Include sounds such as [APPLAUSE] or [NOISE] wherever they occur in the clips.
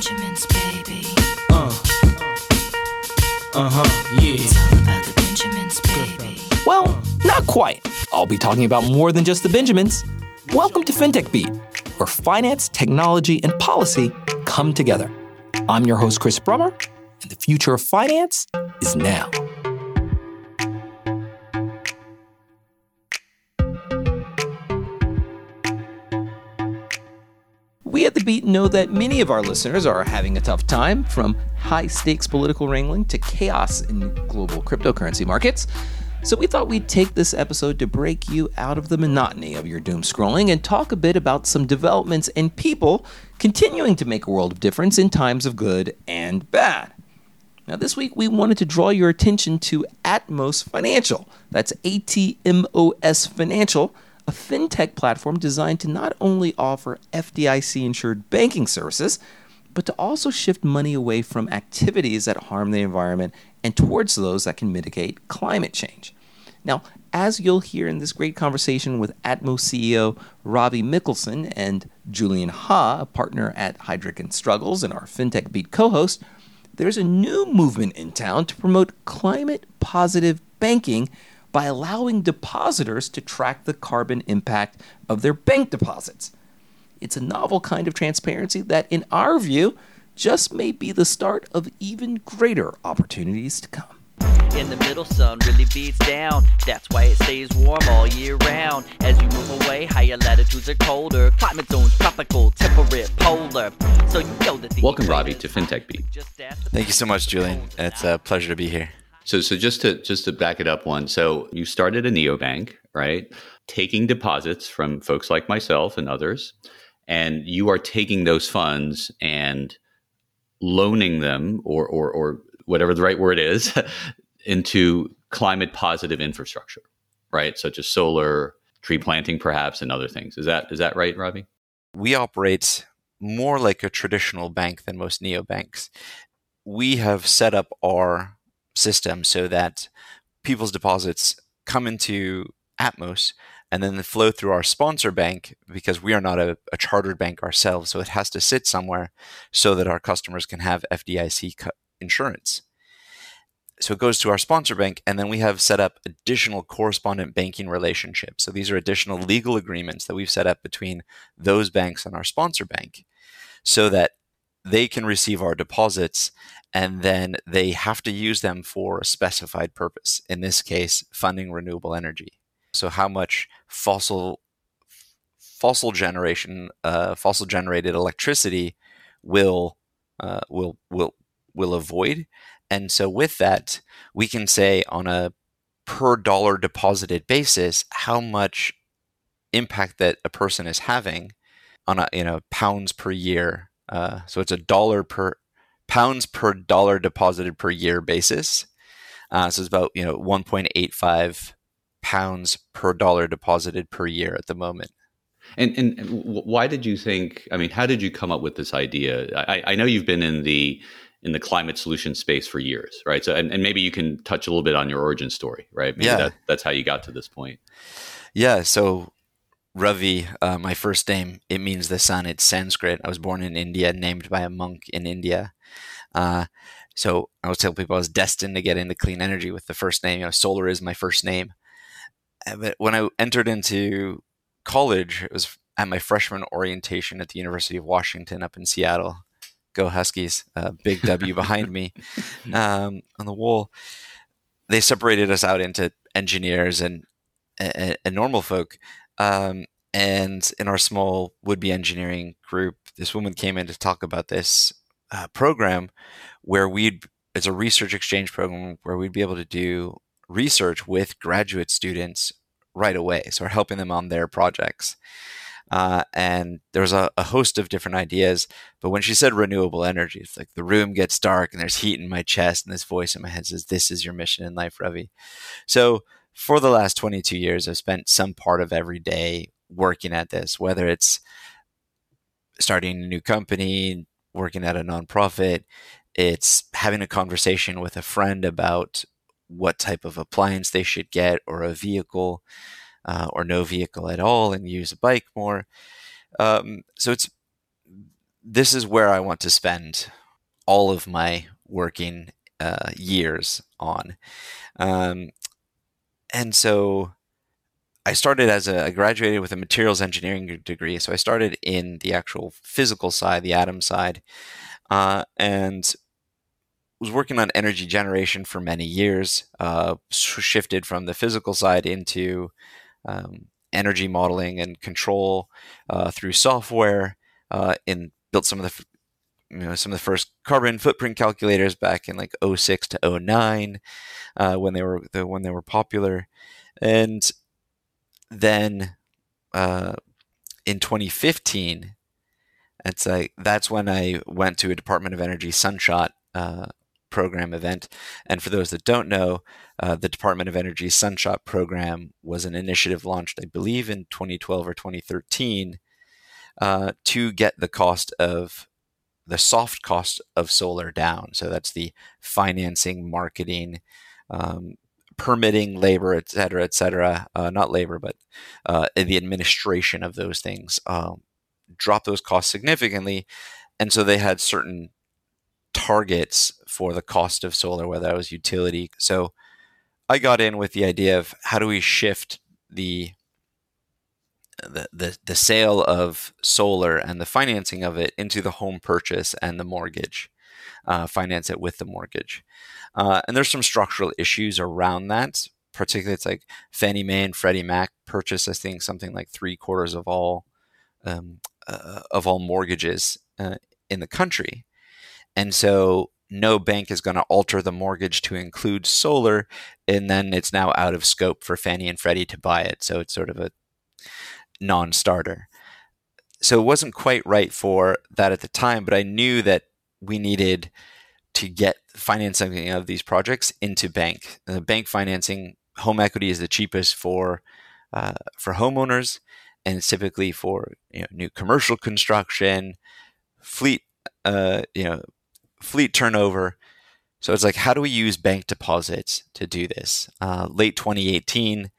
Benjamins, baby. Uh. Uh-huh, yeah. It's all about the Benjamins, baby. Well, not quite. I'll be talking about more than just the Benjamins. Welcome to FinTech Beat, where finance, technology, and policy come together. I'm your host, Chris Brummer, and the future of finance is now. We at The Beat know that many of our listeners are having a tough time, from high stakes political wrangling to chaos in global cryptocurrency markets. So we thought we'd take this episode to break you out of the monotony of your doom scrolling and talk a bit about some developments and people continuing to make a world of difference in times of good and bad. Now, this week we wanted to draw your attention to Atmos Financial. That's A T M O S Financial, a fintech platform designed to not only offer FDIC insured banking services, but to also shift money away from activities that harm the environment and towards those that can mitigate climate change. Now, as you'll hear in this great conversation with Atmos CEO Robbie Mikkelsen and Julian Ha, a partner at Heidrick and Struggles and our FinTech Beat co-host, there's a new movement in town to promote climate positive banking by allowing depositors to track the carbon impact of their bank deposits. It's a novel kind of transparency that, in our view, just may be the start of even greater opportunities to come. In the middle, sun really beats down. That's why it stays warm all year round. As you move away, higher latitudes are colder. Climate zones tropical, temperate, polar. So you know that the Welcome, Robbie, to FinTech Beat. Thank you so much, Julian. It's a pleasure to be here. So, so just to just to back it up one, so you started a neobank, right? Taking deposits from folks like myself and others, and you are taking those funds and loaning them, or or, or whatever the right word is, [LAUGHS] into climate positive infrastructure, right? Such as solar, tree planting, perhaps, and other things. Is that is that right, Robbie? We operate more like a traditional bank than most neobanks. We have set up our system so that people's deposits come into Atmos and then they flow through our sponsor bank because we are not a, a, chartered bank ourselves. So it has to sit somewhere so that our customers can have FDIC insurance. So it goes to our sponsor bank, and then we have set up additional correspondent banking relationships. So these are additional legal agreements that we've set up between those banks and our sponsor bank so that they can receive our deposits and then they have to use them for a specified purpose. In this case, funding renewable energy. So how much fossil fossil generation, uh, fossil generated electricity will uh, will will will avoid, and so with that, we can say on a per dollar deposited basis how much impact that a person is having on a you know pounds per year. Uh, so it's a dollar per pounds per dollar deposited per year basis. Uh, so it's about you know 1.85 pounds per dollar deposited per year at the moment. And, and why did you think? I mean, how did you come up with this idea? I, I know you've been in the in the climate solution space for years, right? So, and, and maybe you can touch a little bit on your origin story, right? Maybe yeah. that, that's how you got to this point. Yeah. So, Ravi, uh, my first name, it means the sun. It's Sanskrit. I was born in India, named by a monk in India. Uh, so I was telling people I was destined to get into clean energy with the first name. You know, solar is my first name. Uh, but when I entered into college, it was at my freshman orientation at the University of Washington up in Seattle. Go Huskies! Uh, big W behind me [LAUGHS] um, on the wall. They separated us out into engineers and, and, and normal folk. Um, and in our small would-be engineering group, this woman came in to talk about this uh, program where we'd it's a research exchange program where we'd be able to do research with graduate students right away. So we're helping them on their projects. Uh, and there's a, a, host of different ideas. But when she said renewable energy, it's like the room gets dark and there's heat in my chest, and this voice in my head says, This is your mission in life, Ravi. So for the last 22 years, I've spent some part of every day working at this, whether it's starting a new company, working at a nonprofit, it's having a conversation with a friend about what type of appliance they should get or a vehicle uh, or no vehicle at all and use a bike more. Um, so it's this is where I want to spend all of my working uh, years on. Um, and so I started as a I graduated with a materials engineering degree. So I started in the actual physical side, the atom side, uh, and was working on energy generation for many years. Uh, shifted from the physical side into um, energy modeling and control uh, through software. Uh, and built some of the you know some of the first carbon footprint calculators back in like 06 to 09 uh, when they were the, when they were popular. And then uh, in 2015 it's like that's when i went to a department of energy sunshot uh, program event. And for those that don't know uh, the department of energy sunshot program was an initiative launched i believe in 2012 or 2013 uh, to get the cost of the soft cost of solar down. So that's the financing, marketing, um, permitting, labor, et cetera, et cetera. Uh, not labor, but uh, the administration of those things. Um, drop those costs significantly. And so they had certain targets for the cost of solar, whether that was utility. So I got in with the idea of how do we shift the the, the, the sale of solar and the financing of it into the home purchase and the mortgage, uh, finance it with the mortgage. Uh, and there's some structural issues around that. Particularly, it's like Fannie Mae and Freddie Mac purchase, I think, something like three quarters of all um, uh, of all mortgages uh, in the country, and so no bank is going to alter the mortgage to include solar, and then it's now out of scope for Fannie and Freddie to buy it. So it's sort of a non starter. So it wasn't quite right for that at the time, but I knew that we needed to get financing of these projects into bank. The bank financing, home equity is the cheapest for uh, for homeowners, and it's typically for you know, new commercial construction, fleet, uh, you know, fleet turnover. So it's like, how do we use bank deposits to do this? Uh, late 2018,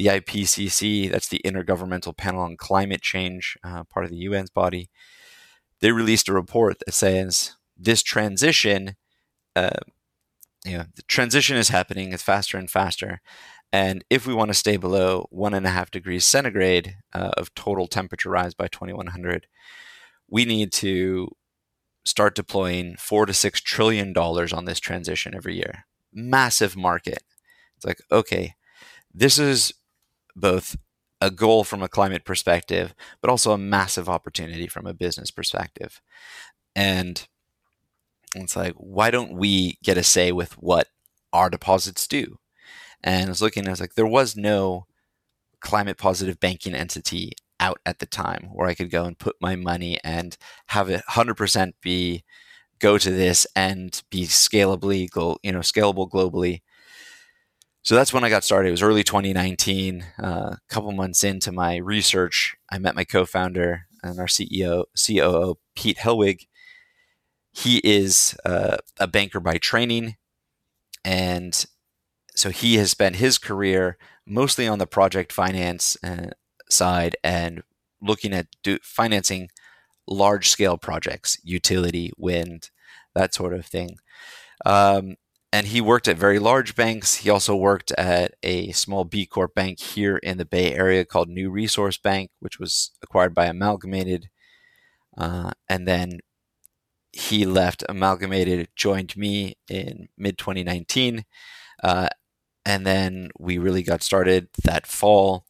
the IPCC, that's the Intergovernmental Panel on Climate Change, uh, part of the UN's body, they released a report that says this transition, uh, you know, the transition is happening, it's faster and faster. And if we want to stay below one and a half degrees centigrade uh, of total temperature rise by 2100, we need to start deploying four to six trillion dollars on this transition every year. Massive market. It's like, okay, this is both a goal from a climate perspective, but also a massive opportunity from a business perspective. And it's like, why don't we get a say with what our deposits do? And I was looking, I was like, there was no climate positive banking entity out at the time where I could go and put my money and have it 100% be go to this and be scalably, you know, scalable globally so that's when I got started. It was early 2019. Uh, a couple months into my research, I met my co-founder and our CEO, COO, Pete Helwig. He is uh, a banker by training, and so he has spent his career mostly on the project finance uh, side and looking at do, financing large-scale projects, utility, wind, that sort of thing. Um, and he worked at very large banks. He also worked at a small B Corp bank here in the Bay Area called New Resource Bank, which was acquired by Amalgamated. Uh, and then he left Amalgamated, joined me in mid 2019. Uh, and then we really got started that fall,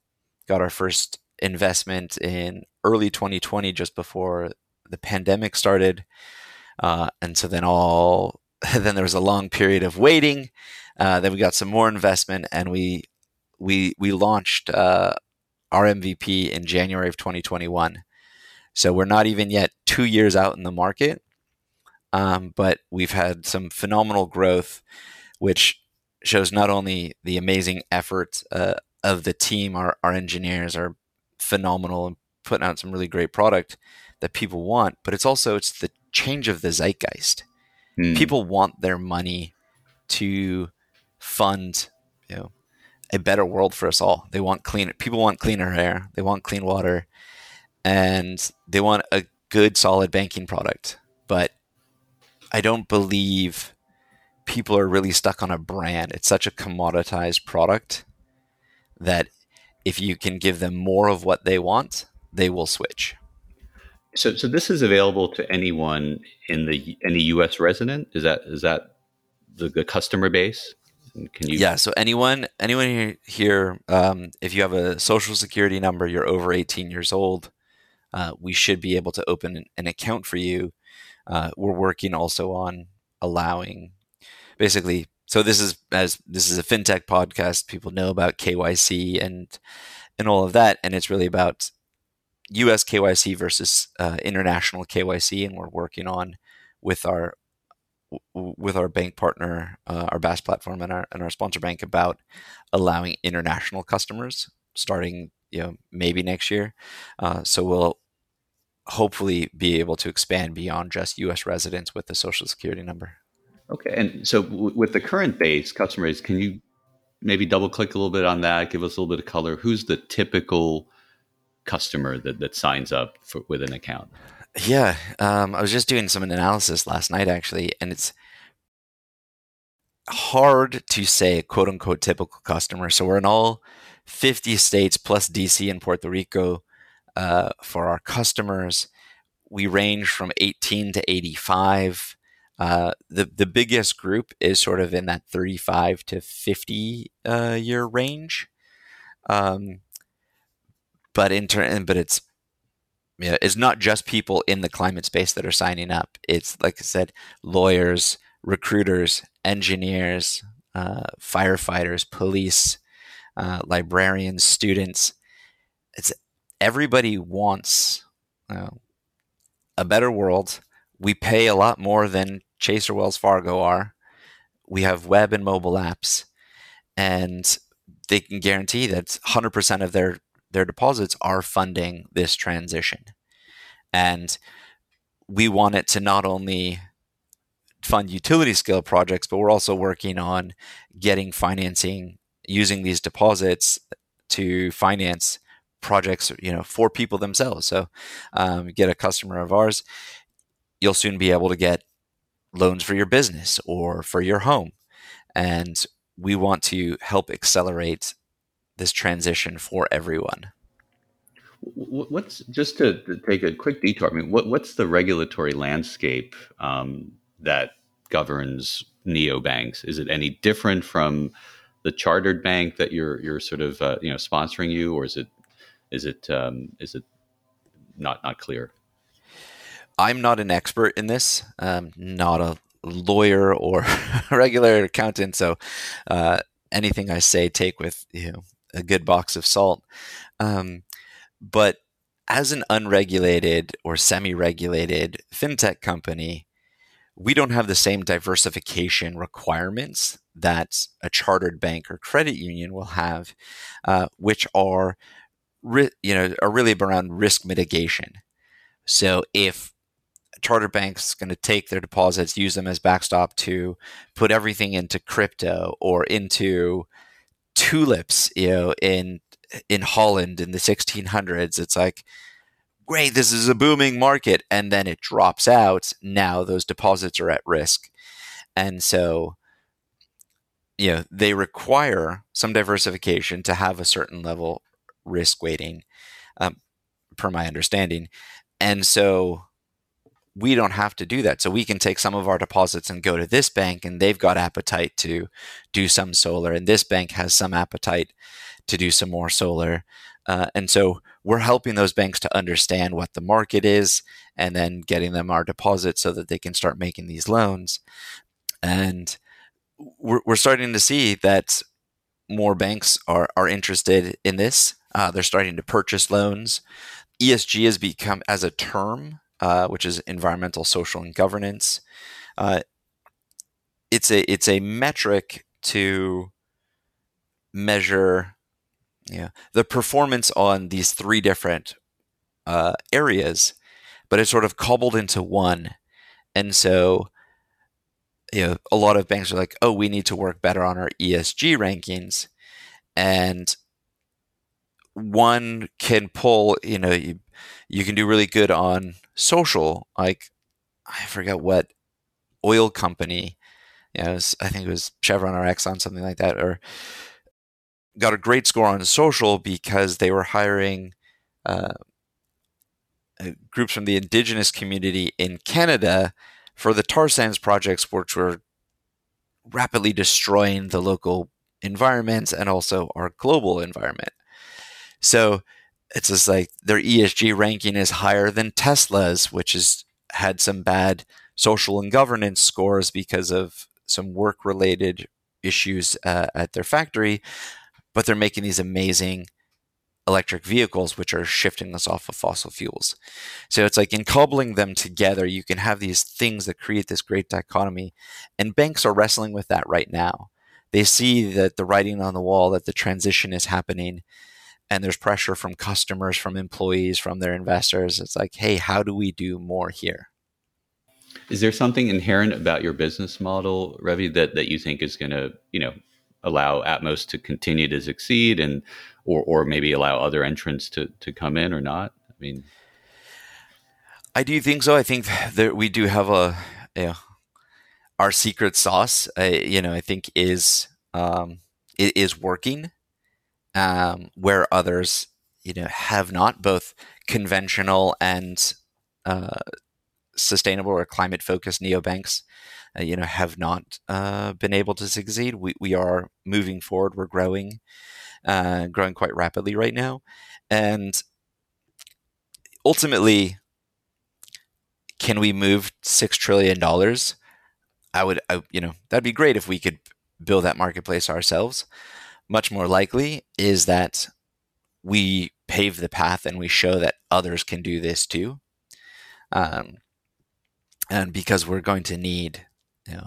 got our first investment in early 2020, just before the pandemic started. Uh, and so then all [LAUGHS] then there was a long period of waiting. Uh, then we got some more investment, and we we we launched uh, our MVP in January of 2021. So we're not even yet two years out in the market, um, but we've had some phenomenal growth, which shows not only the amazing effort uh, of the team, our, our engineers are phenomenal and putting out some really great product that people want, but it's also it's the change of the zeitgeist. Mm. People want their money to fund, you know, a better world for us all. They want cleaner people want cleaner air, they want clean water, and they want a good, solid banking product, but I don't believe people are really stuck on a brand. It's such a commoditized product that if you can give them more of what they want, they will switch. So, so this is available to anyone in the any U.S. resident. Is that is that the, the customer base? Can you? Yeah. So anyone anyone here, um, if you have a social security number, you're over 18 years old, uh, we should be able to open an account for you. Uh, we're working also on allowing, basically. So this is as this is a fintech podcast. People know about KYC and and all of that, and it's really about U.S. KYC versus uh, international KYC, and we're working on with our with our bank partner, uh, our BaaS platform, and our and our sponsor bank about allowing international customers starting, you know, maybe next year. Uh, so we'll hopefully be able to expand beyond just U.S. residents with the social security number. Okay, and so w- with the current base customers, can you maybe double click a little bit on that? Give us a little bit of color. Who's the typical customer that, that signs up for, with an account? Yeah, um, I was just doing some analysis last night actually, and it's hard to say quote unquote typical customer. So we're in all 50 states plus DC and Puerto Rico uh, for our customers. We range from 18 to 85. Uh, the the biggest group is sort of in that 35 to 50 uh, year range. Um, but in turn, but it's yeah, it's not just people in the climate space that are signing up. It's like I said, lawyers, recruiters, engineers, uh, firefighters, police, uh, librarians, students. It's everybody wants uh, a better world. We pay a lot more than Chase or Wells Fargo are. We have web and mobile apps, and they can guarantee that 100% of their their deposits are funding this transition. And we want it to not only fund utility scale projects, but we're also working on getting financing using these deposits to finance projects you know for people themselves so um, get a customer of ours you'll soon be able to get loans for your business or for your home and we want to help accelerate this transition for everyone. What's just to, take a quick detour? I mean, what, what's the regulatory landscape um, that governs neobanks? Is it any different from the chartered bank that you're you're sort of uh, you know sponsoring you, or is it is it um, is it not not clear? I'm not an expert in this. Um, not a lawyer or [LAUGHS] a regular accountant, so uh, anything I say take with you know a good box of salt. Um, but as an unregulated or semi-regulated fintech company, we don't have the same diversification requirements that a chartered bank or credit union will have, uh, which are, you know, are really around risk mitigation. So if a charter bank's going to take their deposits, use them as backstop to put everything into crypto or into tulips, you know, in in Holland in the 1600s. It's like, great, this is a booming market, and then it drops out. Now those deposits are at risk, and so you know they require some diversification to have a certain level risk weighting, um, per my understanding, and so we don't have to do that. So we can take some of our deposits and go to this bank, and they've got appetite to do some solar, and this bank has some appetite to do some more solar. Uh, and so we're helping those banks to understand what the market is and then getting them our deposits so that they can start making these loans. And we're, we're starting to see that more banks are, are interested in this. Uh, they're starting to purchase loans. ESG has become, as a term, uh, which is environmental, social, and governance. Uh, it's a it's a metric to measure yeah, the performance on these three different uh, areas, but it's sort of cobbled into one. And so, you know, a lot of banks are like, "Oh, we need to work better on our ESG rankings," and one can pull, you know, you, you can do really good on social. Like, I forget what oil company, you know, was, I think it was Chevron or Exxon, something like that, or got a great score on social because they were hiring uh, uh groups from the indigenous community in Canada for the tar sands projects, which were rapidly destroying the local environment and also our global environment. So it's just like their ESG ranking is higher than Tesla's, which has had some bad social and governance scores because of some work related issues uh, at their factory. But they're making these amazing electric vehicles, which are shifting us off of fossil fuels. So it's like in cobbling them together, you can have these things that create this great dichotomy. And banks are wrestling with that right now. They see that the writing on the wall, that the transition is happening, and there's pressure from customers, from employees, from their investors. It's like, hey, how do we do more here? Is there something inherent about your business model, Ravi, that, that you think is going to, you know, allow Atmos to continue to succeed and or or maybe allow other entrants to to come in or not? I mean, I do think so. I think that we do have a, you know, our secret sauce. Uh, you know, I think is um, it is working um, where others, you know, have not both conventional and uh, sustainable or climate focused neobanks uh, you know have not uh, been able to succeed we, we are moving forward we're growing uh, growing quite rapidly right now. And ultimately, can we move six trillion dollars? I would, I, you know, that'd be great if we could build that marketplace ourselves. Much more likely is that we pave the path and we show that others can do this too. Um, and because we're going to need, you know,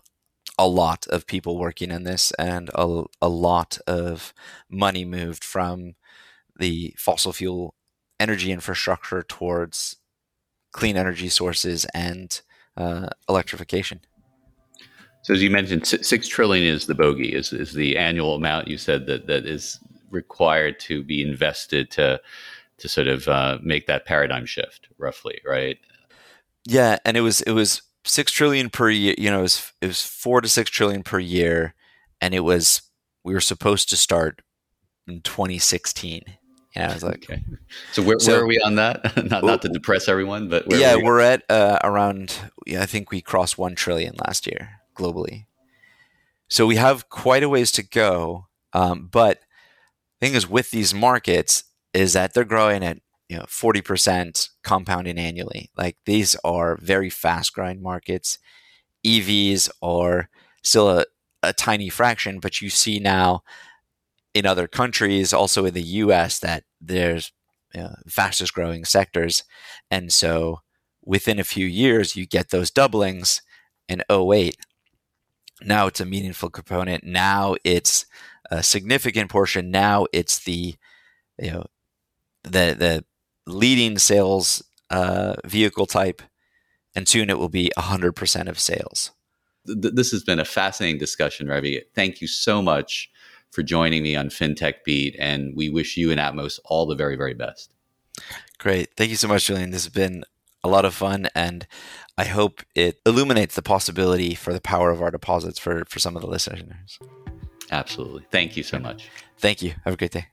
a lot of people working in this and a, a lot of money moved from the fossil fuel energy infrastructure towards clean energy sources and uh, electrification. So as you mentioned, six trillion is the bogey, is, is the annual amount you said that, that is required to be invested to to sort of uh, make that paradigm shift, roughly, right? Yeah, and it was it was six trillion per year. You know, it was it was four to six trillion per year, and it was we were supposed to start in 2016. Yeah, I was like, okay. So where, so, where are we on that? [LAUGHS] not not to depress everyone, but yeah, we? are at uh, around. Yeah, I think we crossed one trillion last year globally. So we have quite a ways to go. Um, but the thing is, with these markets, is that they're growing at you know 40% compounding annually like these are very fast growing markets evs are still a, a tiny fraction but you see now in other countries also in the us that there's you know, fastest growing sectors and so within a few years you get those doublings in 08 now it's a meaningful component now it's a significant portion now it's the you know the the leading sales uh, vehicle type, and soon it will be 100% of sales. This has been a fascinating discussion, Ravi. Thank you so much for joining me on FinTech Beat, and we wish you and Atmos all the very, very best. Great. Thank you so much, Julian. This has been a lot of fun, and I hope it illuminates the possibility for the power of our deposits for, for some of the listeners. Absolutely. Thank you so much. Thank you. Have a great day.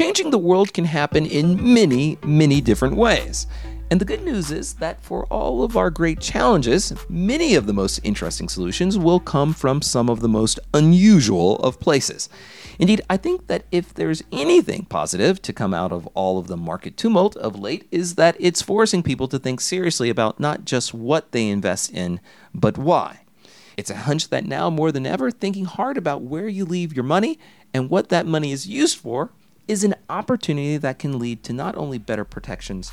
changing the world can happen in many, many different ways. And the good news is that for all of our great challenges, many of the most interesting solutions will come from some of the most unusual of places. Indeed, I think that if there's anything positive to come out of all of the market tumult of late, is that it's forcing people to think seriously about not just what they invest in, but why. It's a hunch that now more than ever, thinking hard about where you leave your money and what that money is used for is an opportunity that can lead to not only better protections